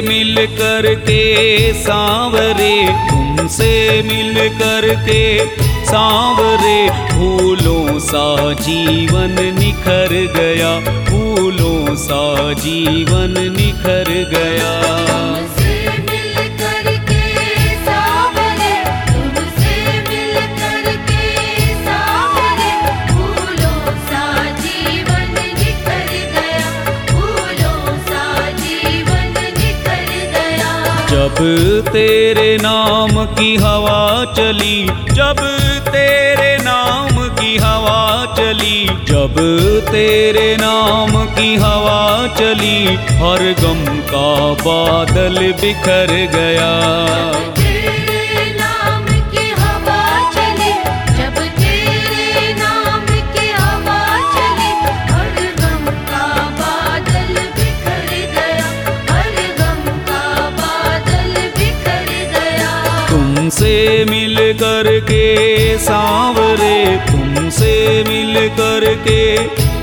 मिल कर के सांवरे, तुमसे मिल कर के सांवरे, फूलों सा जीवन निखर गया, फूलों सा जीवन निखर गया। जब तेरे नाम की हवा चली, जब तेरे नाम की हवा चली, जब तेरे नाम की हवा चली, हर गम का बादल बिखर गया। तुमसे मिल कर के सांवरे, तुमसे मिल कर के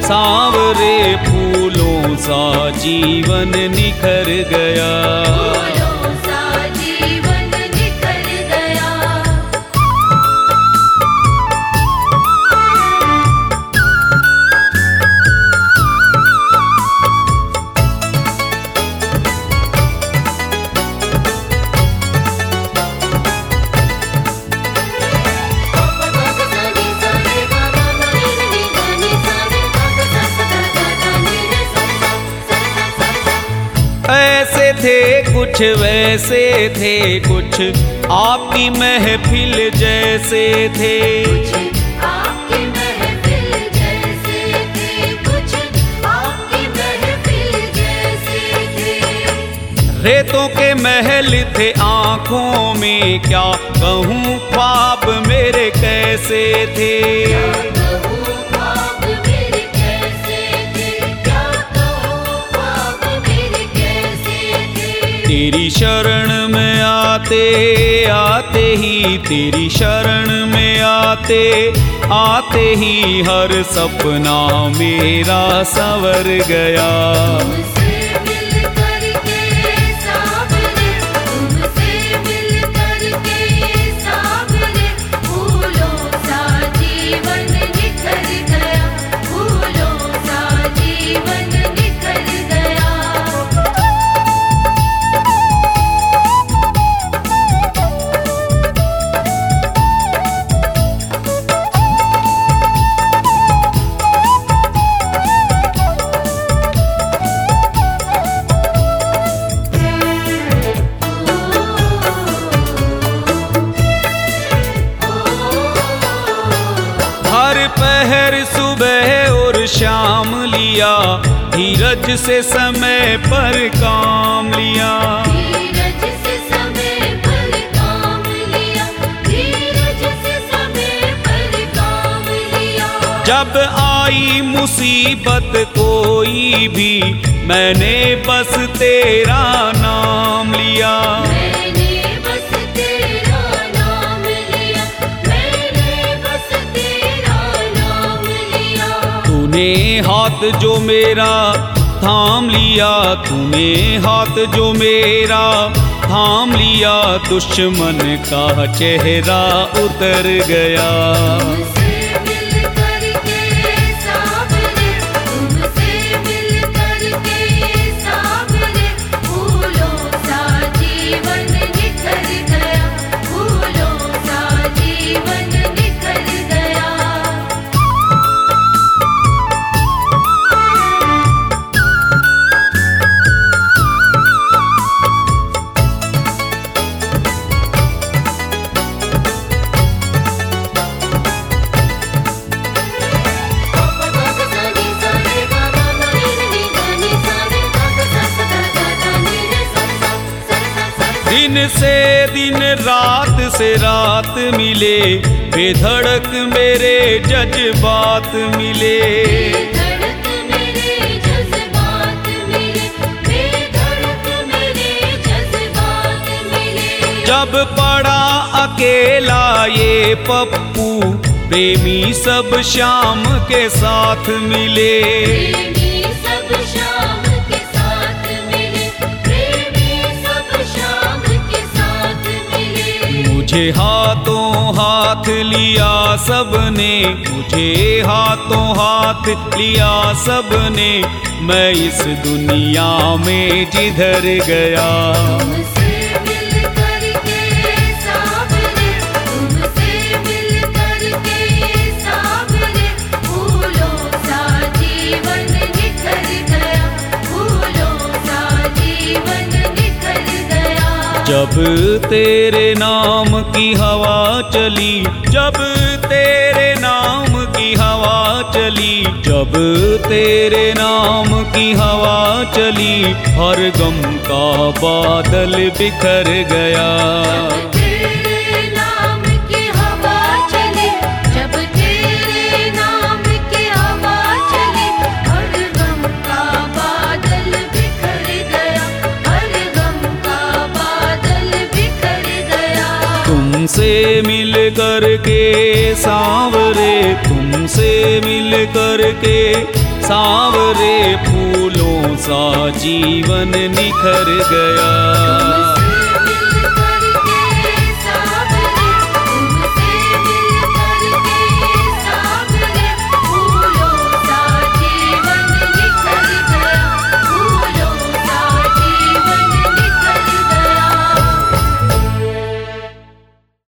सांवरे फूलों सा जीवन निखर गया। थे कुछ वैसे थे कुछ आपकी महफिल जैसे थे। आपकी महफिल जैसे थे कुछ आपकी महफिल जैसे थे। रेतों के महल थे आँखों में क्या कहूँ ख्वाब मेरे कैसे थे? तेरी शरण में आते आते ही तेरी शरण में आते आते ही हर सपना मेरा संवर गया। शाम लिया धीरज से समय पर काम लिया। धीरज से समय पर काम लिया धीरज से समय पर काम लिया। जब आई मुसीबत कोई भी मैंने बस तेरा नाम लिया। तूने हाथ जो मेरा थाम लिया, तूने हाथ जो मेरा थाम लिया, दुश्मन का चेहरा उतर गया। दिन से दिन रात से रात मिले बेधड़क मेरे जज्बात मिले। बेधड़क मेरे जज्बात मिले बेधड़क मेरे जज्बात मिले। जब पड़ा अकेला ये पप्पू प्रेमी सब शाम के साथ मिले। मुझे हाथों हाथ लिया सबने, मुझे हाथों हाथ लिया सबने, मैं इस दुनिया में जिधर गया। जब तेरे नाम की हवा चली, जब तेरे नाम की हवा चली, जब तेरे नाम की हवा चली, हर गम का बादल बिखर गया। तुमसे मिल कर के सांवरे, तुमसे मिल कर के सांवरे फूलों सा जीवन निखर गया।